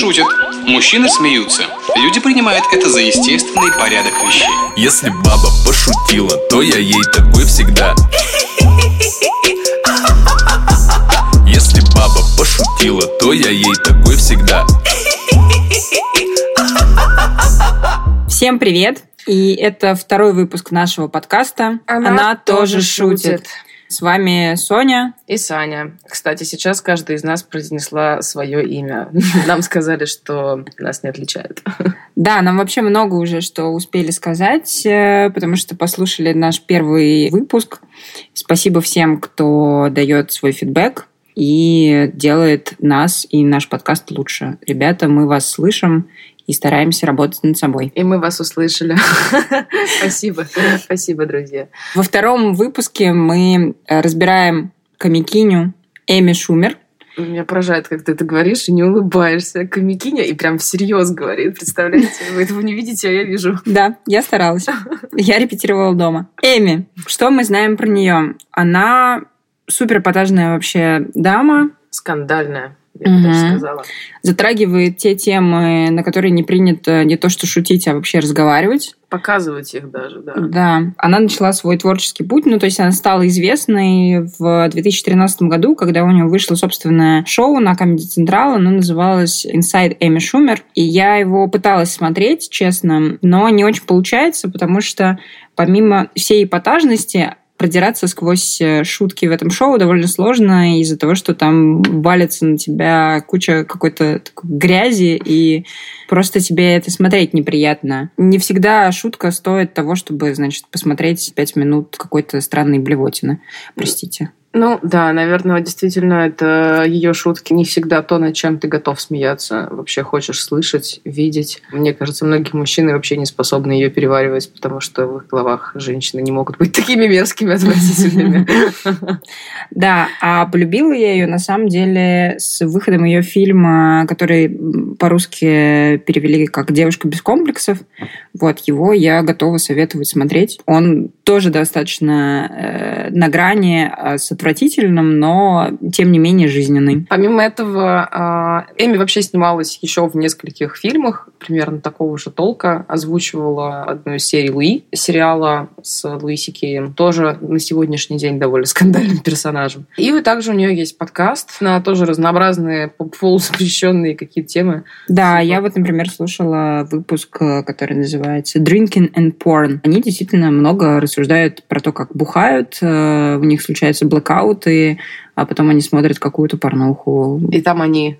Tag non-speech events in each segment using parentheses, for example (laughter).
шутят, мужчины смеются. Люди принимают это за естественный порядок вещей. Если баба пошутила, то я ей такой всегда. Если баба пошутила, то я ей такой всегда. Всем привет! И это второй выпуск нашего подкаста. Она тоже шутит. С вами Соня. И Саня. Кстати, сейчас каждая из нас произнесла свое имя. (laughs) Нам сказали, что нас не отличает. Да, нам вообще много уже что успели сказать, э, потому что послушали наш первый выпуск. Спасибо всем, кто дает свой фидбэк и делает нас и наш подкаст лучше. Ребята, мы вас слышим и стараемся работать над собой. И мы вас услышали. (laughs) Спасибо. Спасибо, друзья. Во втором выпуске мы э, разбираем комикиню Эми Шумер. Меня поражает, как ты это говоришь и не улыбаешься. Комикиня и прям всерьез говорит. Представляете? Вы этого не видите, а я вижу. Да, я старалась. Я репетировала дома. Эми. Что мы знаем про нее? Она супер вообще дама. Скандальная я бы даже сказала. Затрагивает те темы, на которые не принято не то что шутить, а вообще разговаривать. Показывать их даже, да. Да. Она начала свой творческий путь, ну, то есть она стала известной в 2013 году, когда у нее вышло собственное шоу на Comedy Central, оно называлось Inside Эми Шумер, и я его пыталась смотреть, честно, но не очень получается, потому что помимо всей эпатажности, продираться сквозь э, шутки в этом шоу довольно сложно из-за того, что там валится на тебя куча какой-то грязи, и просто тебе это смотреть неприятно. Не всегда шутка стоит того, чтобы, значит, посмотреть пять минут какой-то странной блевотины. Простите. Ну да, наверное, действительно, это ее шутки не всегда то, над чем ты готов смеяться, вообще хочешь слышать, видеть. Мне кажется, многие мужчины вообще не способны ее переваривать, потому что в их головах женщины не могут быть (laughs) такими мерзкими, отвратительными. (laughs) Да, а полюбила я ее на самом деле с выходом ее фильма, который по-русски перевели как «Девушка без комплексов». Вот его я готова советовать смотреть. Он тоже достаточно э, на грани а, с отвратительным, но тем не менее жизненный. Помимо этого, а, Эми вообще снималась еще в нескольких фильмах, примерно такого же толка. Озвучивала одну из серий Луи, сериала с Луи Сикеем. Тоже на сегодняшний день довольно скандальным (laughs) персонажем. И также у нее есть подкаст на тоже разнообразные полузапрещенные какие-то темы. Да, я вот, например, слушала выпуск, который называется Drinking and Porn. Они действительно много рассуждают про то, как бухают, э, у них случаются блокады блэкауты, а потом они смотрят какую-то порнуху. И там они.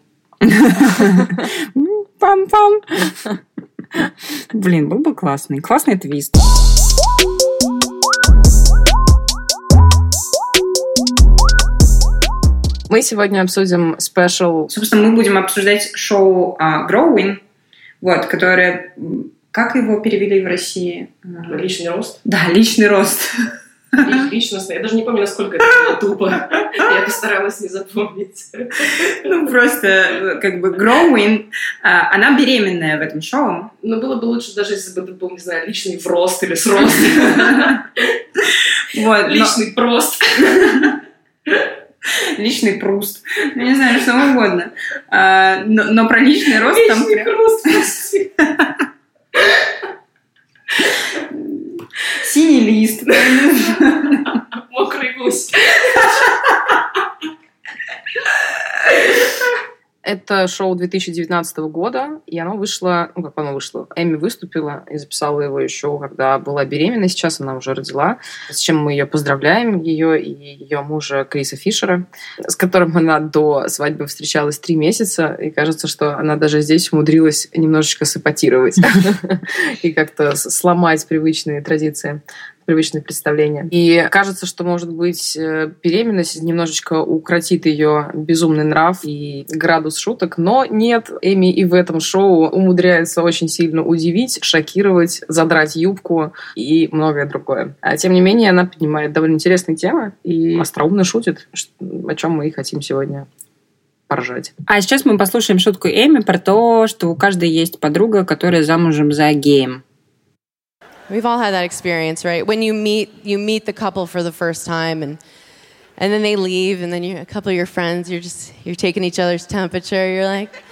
Пам-пам. Блин, был бы классный. Классный твист. Мы сегодня обсудим спешл. Собственно, мы будем обсуждать шоу uh, Growing, вот, которое... Как его перевели в России? Личный рост? Да, личный рост личностно. Я даже не помню, насколько это было тупо. Я постаралась не запомнить. Ну, просто как бы growing. А, она беременная в этом шоу. Ну, было бы лучше даже, если бы это был, не знаю, личный в рост или с рост. Вот, личный прост. Личный пруст. Я не знаю, что угодно. А, но, но про личный рост там... Личный рост, Синий лист. Мокрый гусь. Это шоу 2019 года, и оно вышло, ну как оно вышло, Эми выступила и записала его еще, когда была беременна, сейчас она уже родила, с чем мы ее поздравляем, ее и ее мужа Криса Фишера, с которым она до свадьбы встречалась три месяца, и кажется, что она даже здесь умудрилась немножечко сапотировать (laughs) и как-то сломать привычные традиции привычные представления. И кажется, что, может быть, э, беременность немножечко укротит ее безумный нрав и градус шуток, но нет, Эми и в этом шоу умудряется очень сильно удивить, шокировать, задрать юбку и многое другое. А тем не менее, она поднимает довольно интересные темы и остроумно шутит, о чем мы и хотим сегодня поржать. А сейчас мы послушаем шутку Эми про то, что у каждой есть подруга, которая замужем за геем. We've all had that experience, right? When you meet you meet the couple for the first time and and then they leave and then you a couple of your friends you're just you're taking each other's temperature. You're like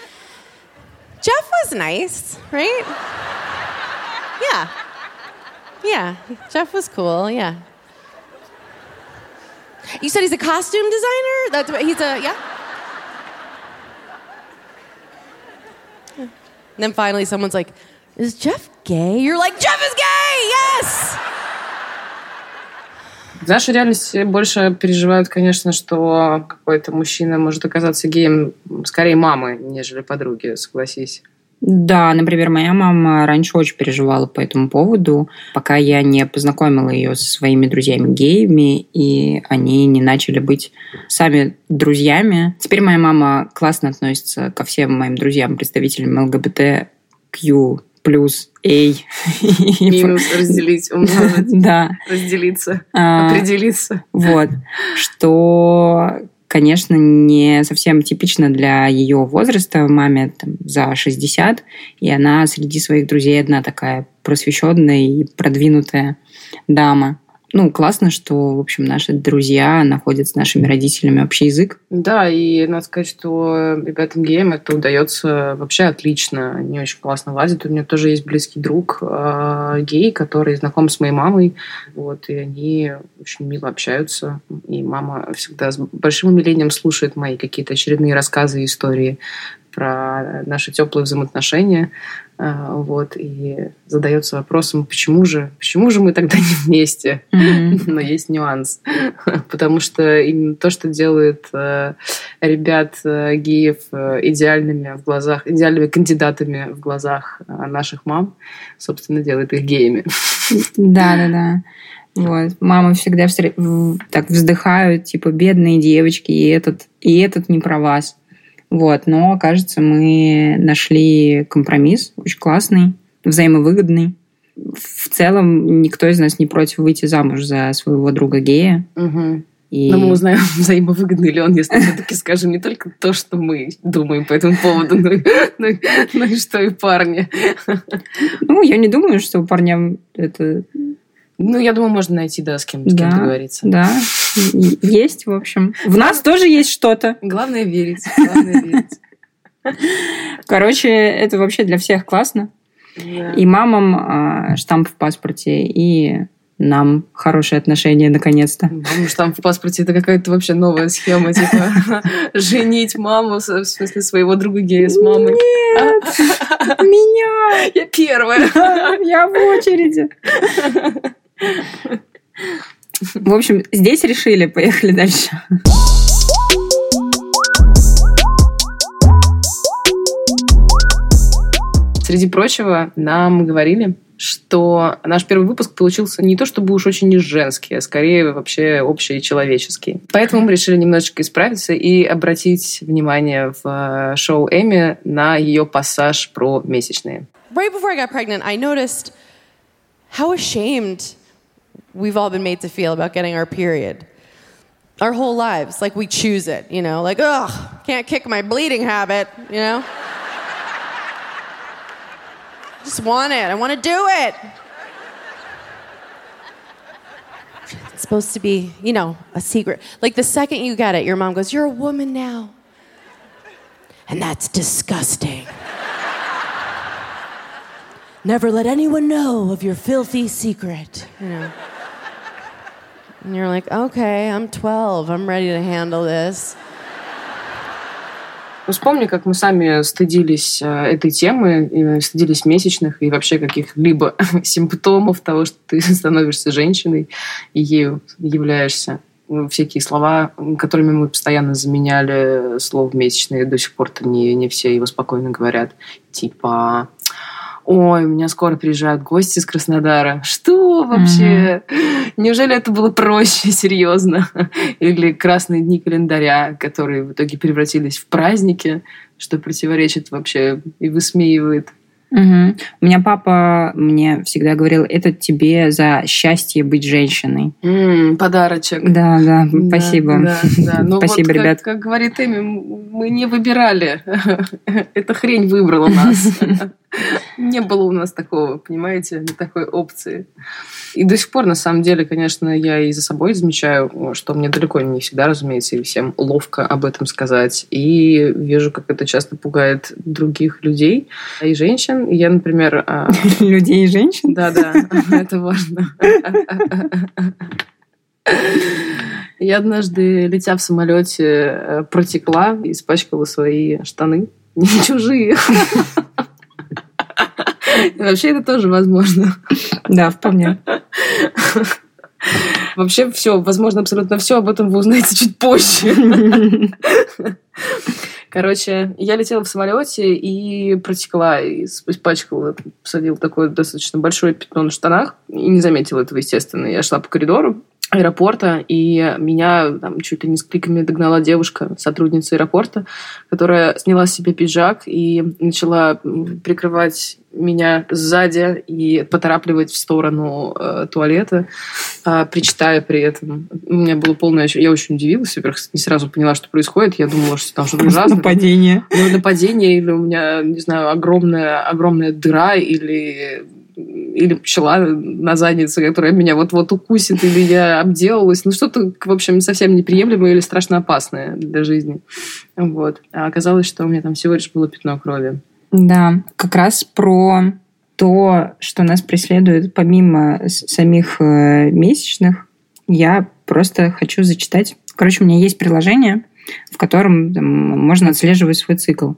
Jeff was nice, right? Yeah. Yeah. Jeff was cool. Yeah. You said he's a costume designer? That's what he's a, yeah? And then finally someone's like, is Jeff gay? You're like, Jeff is gay! Yes! В нашей реальности больше переживают, конечно, что какой-то мужчина может оказаться геем скорее мамы, нежели подруги, согласись. Да, например, моя мама раньше очень переживала по этому поводу, пока я не познакомила ее со своими друзьями-геями, и они не начали быть сами друзьями. Теперь моя мама классно относится ко всем моим друзьям, представителям ЛГБТ, Q, плюс, A. (laughs) Минус, разделить, умножить, (laughs) Да. разделиться, А, определиться. Вот. Что, конечно, не совсем типично для ее возраста. Маме там, за 60, и она среди своих друзей одна такая просвещенная и продвинутая дама. Ну, классно, что, в общем, наши друзья находят с нашими родителями общий язык. Да, и надо сказать, что ребятам геям это удается вообще отлично. Они очень классно ладят. У меня тоже есть близкий друг э, гей, который знаком с моей мамой. Вот, и они очень мило общаются. И мама всегда с большим умилением слушает мои какие-то очередные рассказы и истории про наши теплые взаимоотношения. Э, вот, и задается вопросом, почему же, почему же мы тогда (laughs) не вместе? Но есть нюанс. (laughs) Потому что именно то, что делает э, ребят э, геев э, идеальными в глазах, идеальными кандидатами в глазах наших мам, собственно, делает их геями. Да, да, да. (laughs) Вот. Мамы всегда встр- так вздыхают, типа, бедные девочки, и этот, и этот не про вас. Вот. Но, кажется, мы нашли компромисс очень классный, взаимовыгодный. В целом, никто из нас не против выйти замуж за своего друга гея. Мгм. И... Но мы узнаем, (laughs) взаимовыгодный ли он, если все-таки скажем не только то, что мы думаем по этому поводу, но (laughs) но но и что и парни. Ну, я не думаю, что парням это... Ну, я думаю, можно найти, да, с кем, с кем Да. договориться. Да, есть, в общем. В нас тоже есть что-то. Главное верить. (laughs) Главное верить. Короче, это вообще для всех классно. Да. И мамам а, штамп в паспорте, и нам хорошие отношения наконец-то. Что там в паспорте это какая-то вообще новая схема, типа (laughs) женить маму, в смысле своего друга гея с мамой. (laughs) Меня! Я первая. Я в очереди. В общем, здесь решили, поехали дальше. Среди прочего, нам говорили, что наш первый выпуск получился не то чтобы уж очень не женский, а скорее вообще общечеловеческий. Поэтому мы решили немножечко исправиться и обратить внимание в э, шоу Эми на ее пассаж про месячные. Right before I got pregnant, I noticed how ashamed we've all been made to feel about getting our period. Our whole lives. Like we choose it, you know, like, ugh, can't kick my bleeding habit, you know? (laughs) Just want it. I want to do it. It's supposed to be, you know, a secret. Like the second you get it, your mom goes, You're a woman now. And that's disgusting. Never let anyone know of your filthy secret, you know. And you're like, okay, I'm 12. I'm ready to handle this. Ну, вспомни, как мы сами стыдились э, этой темы, стыдились месячных и вообще каких-либо (laughs) симптомов того, что ты (laughs) становишься женщиной и ею являешься. Ну, Всякие слова, которыми мы постоянно заменяли слово месячные, до сих пор-то не, не все его спокойно говорят. Типа, ой, у меня скоро приезжают гости из Краснодара. Что вообще? Неужели это было проще, серьезно? Или красные дни календаря, которые в итоге превратились в праздники, что противоречит вообще и высмеивает. Мгм. У меня папа мне всегда говорил, это тебе за счастье быть женщиной. М, подарочек. Да, да, Да, спасибо. Да, да. Но Спасибо, вот, как- ребят. Как, говорит Эми, мы не выбирали. (laughs) Эта хрень выбрала нас. (laughs) Не было у нас такого, понимаете, такой опции. И до сих пор, на самом деле, конечно, я и за собой замечаю, что мне далеко не всегда, разумеется, и всем ловко об этом сказать. И вижу, как это часто пугает других людей и женщин. Я, например... А, (laughs) людей и женщин? Да-да, (laughs) это важно. Я однажды, летя в самолете, э, протекла и испачкала свои штаны. (laughs) Не чужие. (laughs) Вообще это тоже возможно. (laughs) Да, вполне. Вообще все, возможно, абсолютно все, об этом вы узнаете чуть позже. (laughs) Короче, я летела в самолете и протекла, и испачкала, посадила такое достаточно большое пятно на штанах. И не заметила этого, естественно. Я шла по коридору, аэропорта, и меня там чуть ли не с криками догнала девушка, сотрудница аэропорта, которая сняла с себя пиджак и начала прикрывать меня сзади и поторапливать в сторону э, туалета, э, причитая при этом. У меня было полное... Я очень удивилась, во-первых, не сразу поняла, что происходит. Я думала, что там что-то ужасное. Нападение. Ну, нападение, или у меня, не знаю, огромная, огромная дыра, или или пчела на заднице, которая меня вот-вот укусит, или я обделалась. Ну, что-то, в общем, совсем неприемлемое или страшно опасное для жизни. Вот. А оказалось, что у меня там всего лишь было пятно крови. Да, как раз про то, что нас преследует помимо самих э, месячных, я просто хочу зачитать. Короче, у меня есть приложение, в котором там, можно отслеживать свой цикл.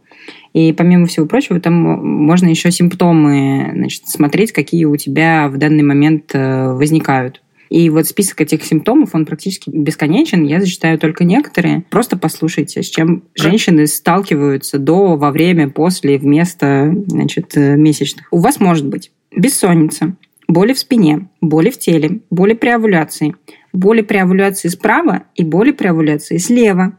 И помимо всего прочего, там можно еще симптомы значит, смотреть, какие у тебя в данный момент э, возникают. И вот список этих симптомов, он практически бесконечен. Я зачитаю только некоторые. Просто послушайте, с чем женщины сталкиваются до, во время, после, вместо значит, э, месячных. У вас может быть бессонница, боли в спине, боли в теле, боли при овуляции, боли при овуляции справа и боли при овуляции слева,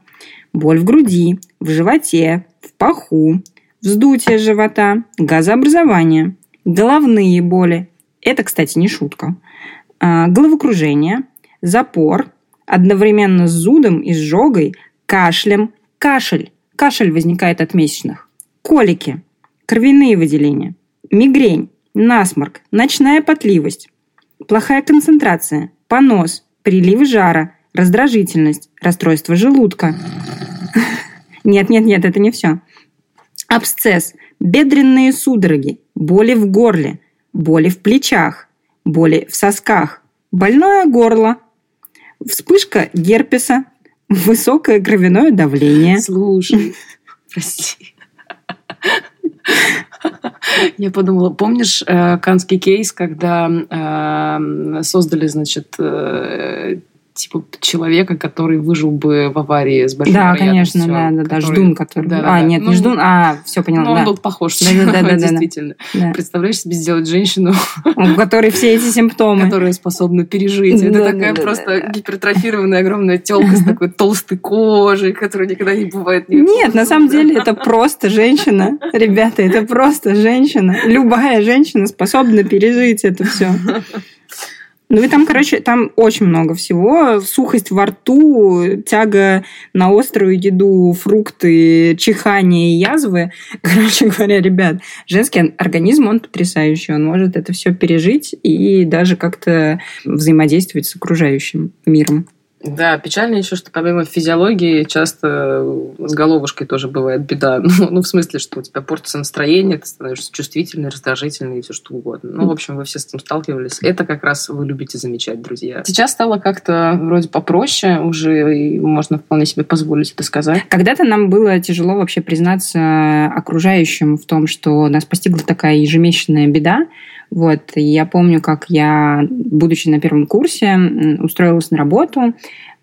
боль в груди, в животе, в паху, вздутие живота, газообразование, головные боли. Это, кстати, не шутка. А, головокружение, запор, одновременно с зудом, изжогой, кашлем, кашель. Кашель возникает от месячных. Колики, кровяные выделения, мигрень, насморк, ночная потливость, плохая концентрация, понос, прилив жара, раздражительность, расстройство желудка. Нет, нет, нет, это не все. Абсцесс, бедренные судороги, боли в горле, боли в плечах, боли в сосках, больное горло, вспышка герпеса, высокое кровяное давление. Слушай, прости. Я подумала, помнишь э, канский кейс, когда э, создали, значит, э, типа человека, который выжил бы в аварии с большой Да, конечно, да, да, да, ждун, который... Да, да, а, да. нет, ну, не ждун, а, все поняла, ну, да. он был похож, да, да, да, действительно. Да. Представляешь себе сделать женщину... У которой все эти симптомы. Которая способна пережить. Это такая просто гипертрофированная огромная телка с такой толстой кожей, которая никогда не бывает. Нет, на самом деле это просто женщина. Ребята, это просто женщина. Любая женщина способна пережить это все. Ну и там, короче, там очень много всего. Сухость во рту, тяга на острую еду, фрукты, чихание и язвы. (laughs) Короче говоря, ребят, женский организм, он потрясающий. Он может это все пережить и даже как-то взаимодействовать с окружающим миром. Да, печально еще, что помимо физиологии часто с головушкой тоже бывает беда. (laughs) Ну, ну, в смысле, что у тебя портится настроение, ты становишься чувствительный, раздражительный и все что угодно. Ну, в общем, вы все с этим сталкивались. Это как раз вы любите замечать, друзья. Сейчас стало как-то вроде попроще уже, и можно вполне себе позволить это сказать. Когда-то нам было тяжело вообще признаться окружающим в том, что нас постигла такая ежемесячная беда, вот, я помню, как я, будучи на первом курсе, устроилась на работу.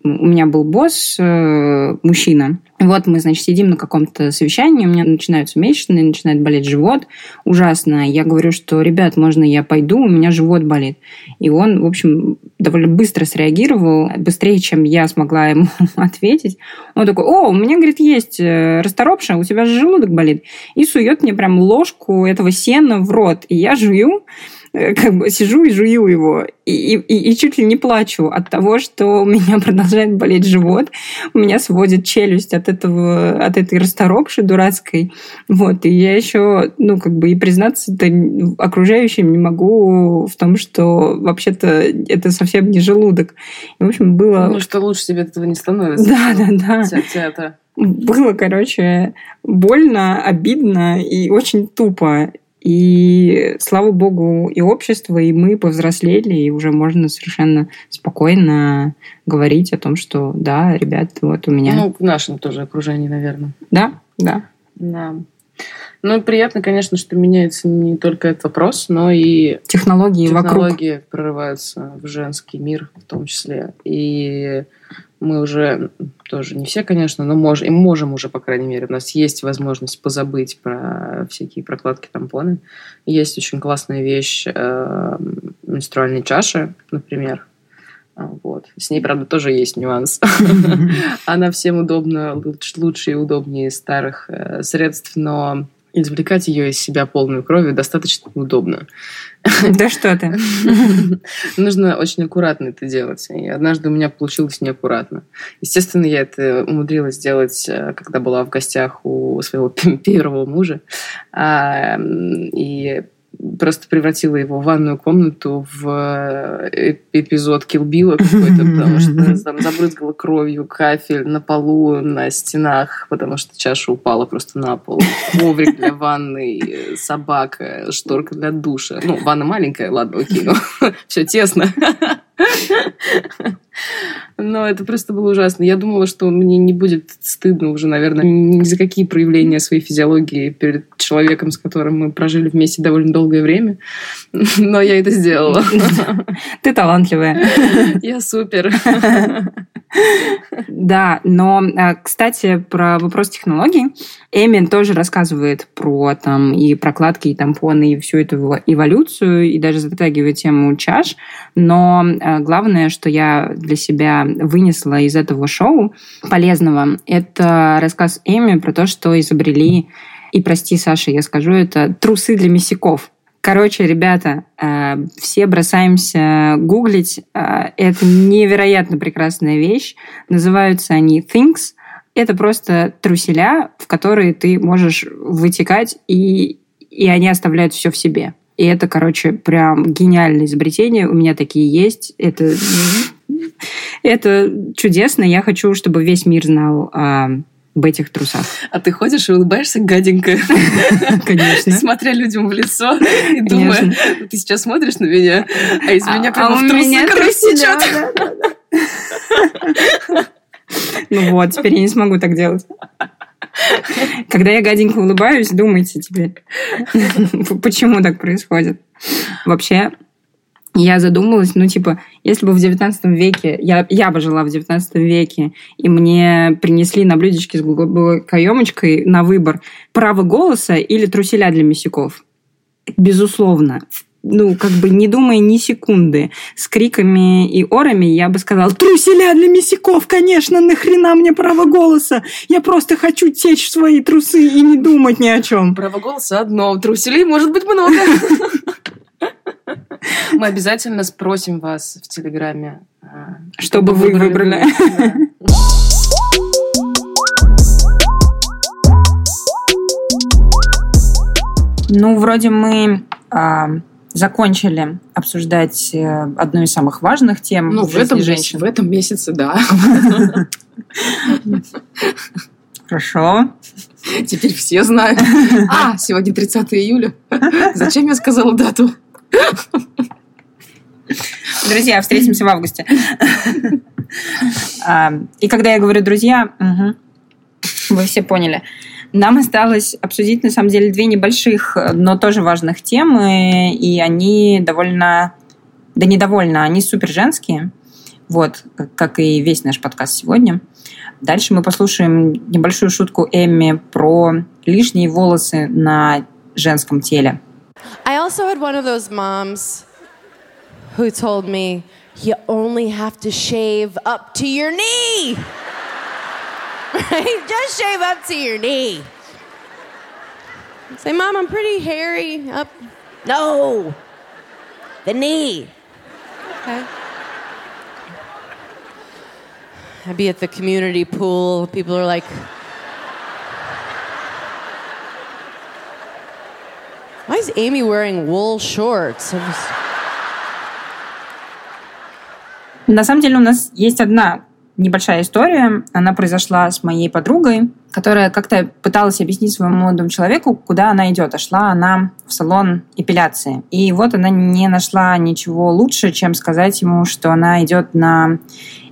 У меня был босс, э, мужчина, вот мы, значит, сидим на каком-то совещании, у меня начинаются месячные, начинает болеть живот. Ужасно. Я говорю, что, ребят, можно я пойду, у меня живот болит. И он, в общем, довольно быстро среагировал, быстрее, чем я смогла ему (laughs) ответить. Он такой, о, у меня, говорит, есть э, расторопша, у тебя же желудок болит. И сует мне прям ложку этого сена в рот. И я жую, как бы сижу и жую его, и, и, и чуть ли не плачу от того, что у меня (laughs) продолжает болеть живот, у меня сводит челюсть от этого, от этой расторопши дурацкой, вот, и я еще, ну, как бы и признаться это окружающим не могу в том, что вообще-то это совсем не желудок. И, в общем, было... Ну, что лучше тебе этого не становится. Да, да, да. Вся театра. Было, короче, больно, обидно и очень тупо. И слава богу, и общество, и мы повзрослели, и уже можно совершенно спокойно говорить о том, что да, ребят, вот у меня... Ну, в нашем тоже окружении, наверное. Да, да. Да. Ну, и приятно, конечно, что меняется не только этот вопрос, но и Технологии, вокруг. технологии прорываются в женский мир в том числе. И мы уже тоже не все, конечно, но можем, и можем уже, по крайней мере, у нас есть возможность позабыть про всякие прокладки тампоны. Есть очень классная вещь э, менструальные чаши, например. А, Вот. С ней, правда, тоже есть нюанс. (laughs) Она всем удобна, луч- лучше и удобнее старых э, средств, но извлекать ее из себя полную кровью достаточно неудобно. Да что ты. (laughs) Нужно очень аккуратно это делать. И однажды у меня получилось неаккуратно. Естественно, я это умудрилась сделать, э, когда была в гостях у своего (laughs) первого мужа. А, И просто превратила его в ванную комнату в э, эпизод Килбила какой-то, (laughs) потому что там забрызгала кровью кафель на полу, на стенах, потому что чаша упала просто на пол. Коврик для ванны, э, собака, шторка для душа. Ну, ванна маленькая, ладно, окей, но (laughs) все тесно. Но это просто было ужасно. Я думала, что мне не будет стыдно уже, наверное, ни за какие проявления своей физиологии перед человеком, с которым мы прожили вместе довольно долгое время. Но я это сделала. Ты талантливая. Я супер. Да, но, а, кстати, про вопрос технологий. Эмин тоже рассказывает про там и прокладки, и тампоны, и всю эту эволюцию, и даже затрагивает тему чаш. Но а, главное, что я для себя вынесла из этого шоу полезного, это рассказ Эми про то, что изобрели, и прости, Саша, я скажу это, трусы для месяков. Короче, ребята, э, все бросаемся гуглить. Э, Это невероятно прекрасная вещь. Называются они Things. Это просто труселя, в которые ты можешь вытекать, и, и они оставляют все в себе. И это, короче, прям гениальное изобретение. У меня такие есть. Это, это чудесно. Я хочу, чтобы весь мир знал а, об этих трусах. А ты ходишь и улыбаешься гаденько, Конечно. смотря людям в лицо и думая, ты сейчас смотришь на меня, а из меня А- прямо а в трусы кровь течет. Ну вот, теперь я не смогу так делать. Когда я гаденько улыбаюсь, думайте теперь, (laughs) почему так происходит. Вообще, я задумалась, ну, типа, если бы в 19 веке, я, я бы жила в 19 веке, и мне принесли на блюдечке с голубой каемочкой на выбор право голоса или труселя для мясников. Безусловно. Ну, как бы не думая ни секунды, с криками и орами я бы сказала, труселя для мясников, конечно, нахрена мне право голоса? Я просто хочу течь в свои трусы и не думать ни о чем. Право голоса одно, труселей может быть много. (laughs) (laughs) Мы обязательно спросим вас в Телеграме. а, Чтобы вы выбрали. Ну, вроде мы а, закончили обсуждать э, одну из самых важных тем Ну, в этом, женщин. в этом месяце, да. (laughs) Хорошо. Теперь все знают. А, сегодня 30 июля. Зачем я сказала дату? Друзья, встретимся в августе. А, И когда я говорю друзья, вы все поняли. Нам осталось обсудить, на самом деле, две небольших, но тоже важных темы, и они довольно... Да не довольно, они супер женские. Вот, как и весь наш подкаст сегодня. Дальше мы послушаем небольшую шутку Эмми про лишние волосы на женском теле. I also had one of those moms who told me, you only have to shave up to your knee. (laughs) Right? Just shave up to your knee. Say, Mom, I'm pretty hairy up. No. The knee. Okay. I'd be at the community pool. People are like, why is Amy wearing wool shorts? На самом деле у нас есть одна небольшая история. Она произошла с моей подругой, которая как-то пыталась объяснить своему молодому человеку, куда она идет. А шла она в салон эпиляции. И вот она не нашла ничего лучше, чем сказать ему, что она идет на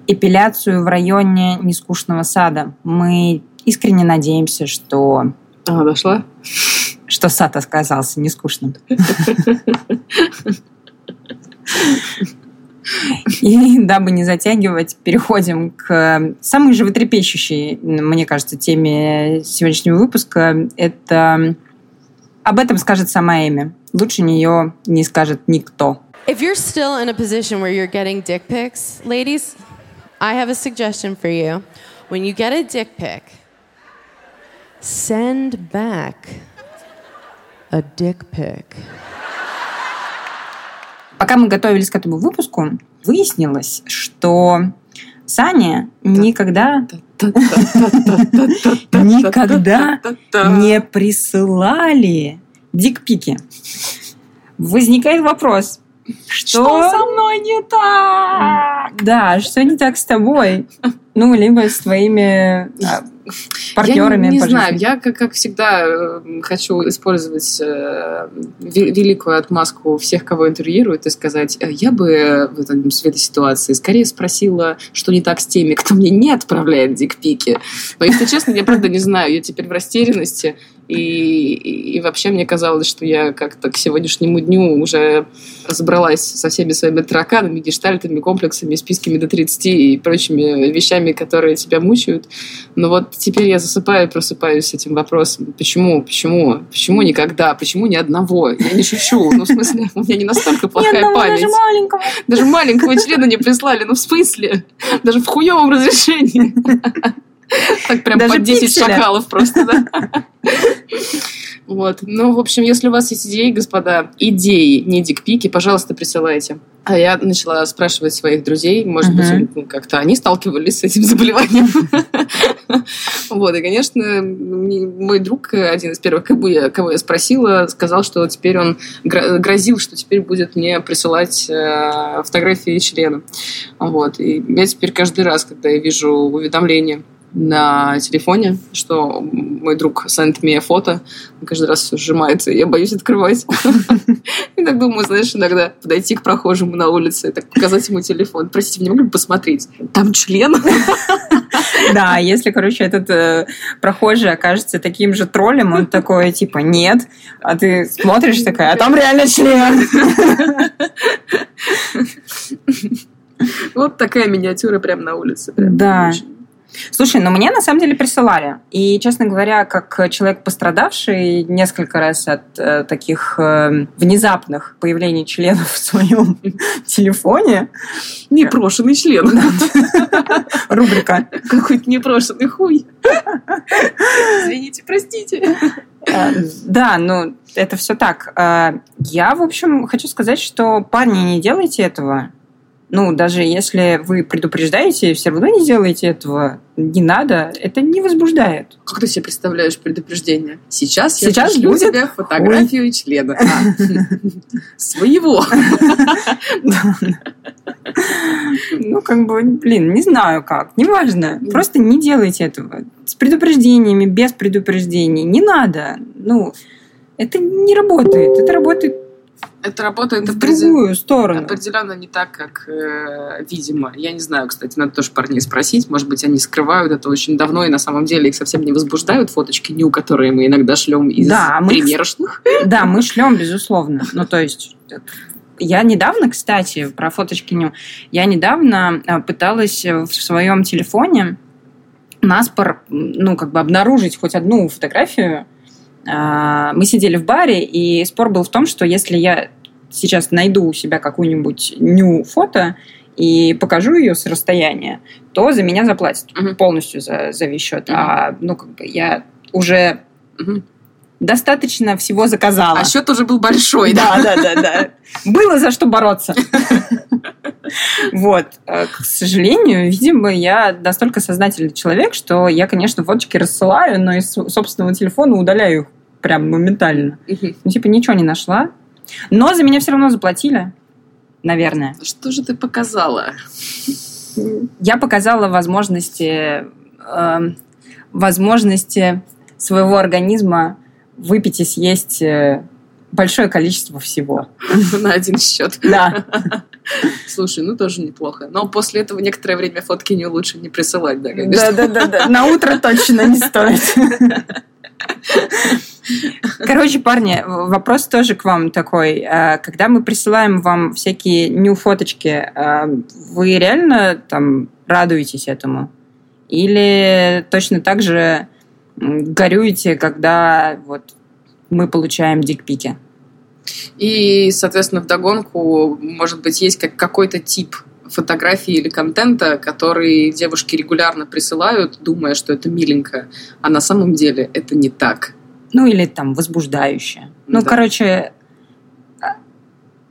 эпиляцию в районе нескучного сада. Мы искренне надеемся, что, А, дошла? Что сад оказался нескучным. И дабы не затягивать, переходим к самой животрепещущей, мне кажется, теме сегодняшнего выпуска. Это об этом скажет сама Эми. Лучше нее не скажет никто. If you're still in a position where you're getting dick pics, ladies, I have a suggestion for you. When you get a dick pic, send back a dick pic. Пока мы готовились к этому выпуску, выяснилось, что Саня никогда Никогда не присылали дикпики. Возникает вопрос, что, со мной не так? Да, что не так с тобой? Ну, либо с твоими а, партнерами. Я не, не знаю, я, как, как всегда, э, хочу использовать э, ве- великую отмазку всех, кого интервьюируют, и сказать, э, я бы в, этом, в этой ситуации скорее спросила, что не так с теми, кто мне не отправляет дикпики. Но, если честно, я правда не знаю, я теперь в растерянности, и, и, вообще мне казалось, что я как-то к сегодняшнему дню уже разобралась со всеми своими тараканами, гештальтами, комплексами, списками до 30 и прочими вещами, которые тебя мучают. Но вот теперь я засыпаю и просыпаюсь с этим вопросом. Почему? Почему? Почему никогда? Почему ни одного? Я не шучу. Ну, в смысле, у меня не настолько плохая одного память. даже маленького. Даже маленького члена не прислали. Ну, в смысле? Даже в хуевом разрешении. Так прям Даже по 10 пикселя. шакалов просто, да? Вот. Ну, в общем, если у вас есть идеи, господа, идеи, не дикпики, пожалуйста, присылайте. А я начала спрашивать своих друзей, может Мгм. быть, как-то они сталкивались с этим заболеванием. Вот, и, конечно, мой друг, один из первых, кого я, спросила, сказал, что теперь он гро- грозил, что теперь будет мне присылать э, фотографии члена. Вот, и я теперь каждый раз, когда я вижу уведомление на телефоне, что мой друг sent мне фото, он каждый раз все сжимается, и я боюсь открывать. (laughs) И так думаю, знаешь, иногда подойти к прохожему на улице так показать ему телефон. Простите, не могли бы посмотреть? Там член? (laughs) Да, если, короче, этот э, прохожий окажется таким же троллем, он такой, типа, нет. А ты смотришь такая, а там реально член. (laughs) Вот такая миниатюра прямо на улице. Прям Да. очень. Слушай, ну мне на самом деле присылали. И, честно говоря, как человек пострадавший несколько раз от э, таких э, внезапных появлений членов в своем (laughs) телефоне, Непрошенный член. рубрика Какой-то непрошенный хуй. Извините, простите. Э, Да, ну это все так. Э, Я, в общем, хочу сказать, что парни, не делайте этого. Ну, даже если вы предупреждаете, все равно не делайте этого. Не надо. Это не возбуждает. Как ты себе представляешь предупреждение? Сейчас, Сейчас я пришлю будет тебе фотографию члена. А, (laughs) Своего. (laughs) Ну, как бы, блин, не знаю как. Неважно. Просто не делайте этого. С предупреждениями, без предупреждений. Не надо. Ну, это не работает. Это работает Это работает в другую сторону. Определенно не так, как э, видимо. Я не знаю, кстати, надо тоже парней спросить. Может быть, они скрывают это очень давно, и на самом деле их совсем не возбуждают фоточки ню, которые мы иногда шлем из Да, мы- примерочных. Да, мы шлем, безусловно. Ну, то есть... Я недавно, кстати, про фоточкиню, я недавно а, пыталась в своем телефоне наспор, ну, как бы обнаружить хоть одну фотографию. А, Мы сидели в баре, и спор был в том, что если я сейчас найду у себя какую-нибудь ню фото и покажу ее с расстояния, то за меня заплатят Мгм. полностью за, за весь счет. Мгм. А, ну, как бы я уже Мгм. достаточно всего заказала. А счет уже был большой, да? Да, да, да, да. Было за что бороться. (laughs) Вот. Э, к сожалению, видимо, я настолько сознательный человек, что я, конечно, фоточки рассылаю, но из собственного телефона удаляю их прям моментально. Ну, типа, ничего не нашла. Но за меня все равно заплатили, наверное. Что же ты показала? Я показала возможности, э, возможности своего организма выпить и съесть э, большое количество всего. (laughs) На один счет. Да. (laughs) Слушай, ну тоже неплохо. Но после этого некоторое время фотки не лучше не присылать, да, конечно. Да, да, да, да. На утро точно не стоит. Короче, парни, вопрос тоже к вам такой. А, когда мы присылаем вам всякие ню-фоточки, а, вы реально там радуетесь этому? Или точно так же горюете, когда вот мы получаем дикпики? И, соответственно, вдогонку, может быть, есть как какой-то тип фотографии или контента, который девушки регулярно присылают, думая, что это миленько, а на самом деле это не так. Ну, или там возбуждающее. Ну, да. короче, а,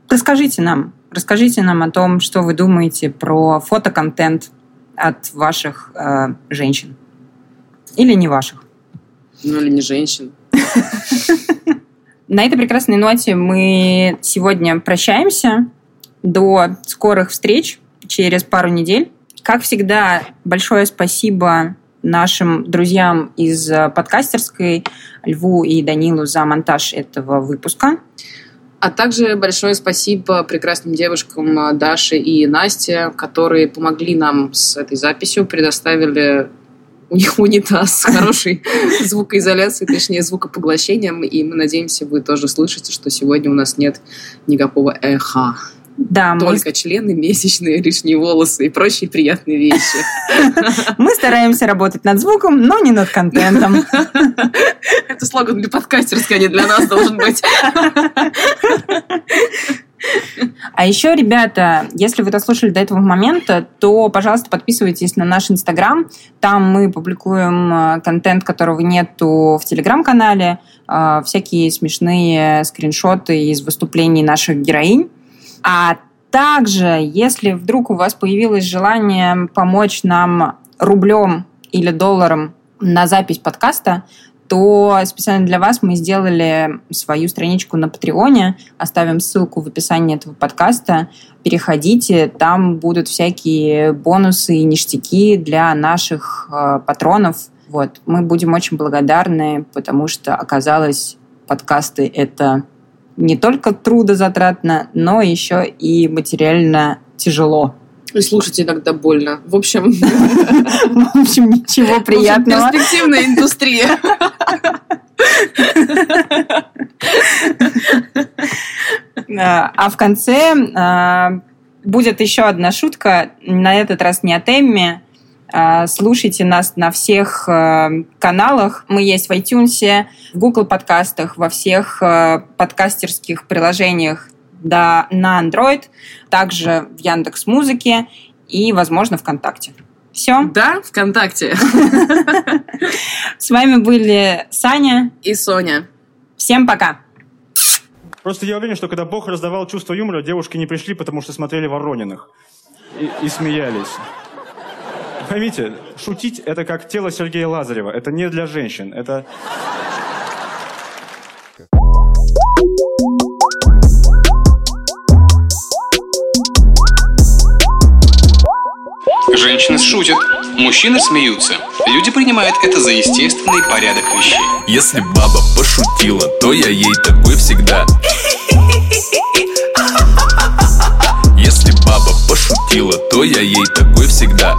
расскажите нам, расскажите нам о том, что вы думаете про фотоконтент от ваших э, женщин. Или не ваших. Ну, или не женщин. (laughs) На этой прекрасной ноте мы сегодня прощаемся. До скорых встреч через пару недель. Как всегда, большое спасибо нашим друзьям из э, подкастерской, Льву и Данилу за монтаж этого выпуска. А также большое спасибо прекрасным девушкам э, Даше и Насте, которые помогли нам с этой записью, предоставили (laughs) у них унитаз с хорошей (laughs) звукоизоляцией, точнее звукопоглощением, и мы надеемся, вы тоже слышите, что сегодня у нас нет никакого эха. Да, Только мы... члены, месячные, лишние волосы и прочие приятные вещи. (laughs) Мы стараемся работать над звуком, но не над контентом. Это слоган для подкастерской, а не для нас должен быть. А еще, ребята, если вы дослушали до этого момента, то, пожалуйста, подписывайтесь на наш Инстаграм. Там мы публикуем э, контент, которого нету в Телеграм-канале, э, всякие смешные скриншоты из выступлений наших героинь. А также, если вдруг у вас появилось желание помочь нам рублем или долларом на запись подкаста, то специально для вас мы сделали свою страничку на Патреоне. Оставим ссылку в описании этого подкаста. Переходите, там будут всякие бонусы и ништяки для наших э, патронов. Вот. Мы будем очень благодарны, потому что оказалось, подкасты — это не только трудозатратно, но еще и материально тяжело. И слушать иногда больно. В общем... (laughs) В общем, ничего приятного. Перспективная индустрия. (laughs) А в конце а, будет еще одна шутка, на этот раз не от Эмми, а, слушайте нас на всех э, каналах. Мы есть в iTunes, в Google подкастах, во всех подкастерских приложениях да, на Android, также в Яндекс Музыке и, возможно, ВКонтакте. Все? Да, ВКонтакте. С вами были Саня и Соня. Всем пока. Просто я уверен, что когда Бог раздавал чувство юмора, девушки не пришли, потому что смотрели Ворониных и, и смеялись. Поймите, шутить это как тело Сергея Лазарева. Это не для женщин. Это... Женщины шутят, мужчины смеются. Люди принимают это за естественный порядок вещей. Если баба пошутила, то я ей такой всегда. Если баба пошутила, то я ей такой всегда.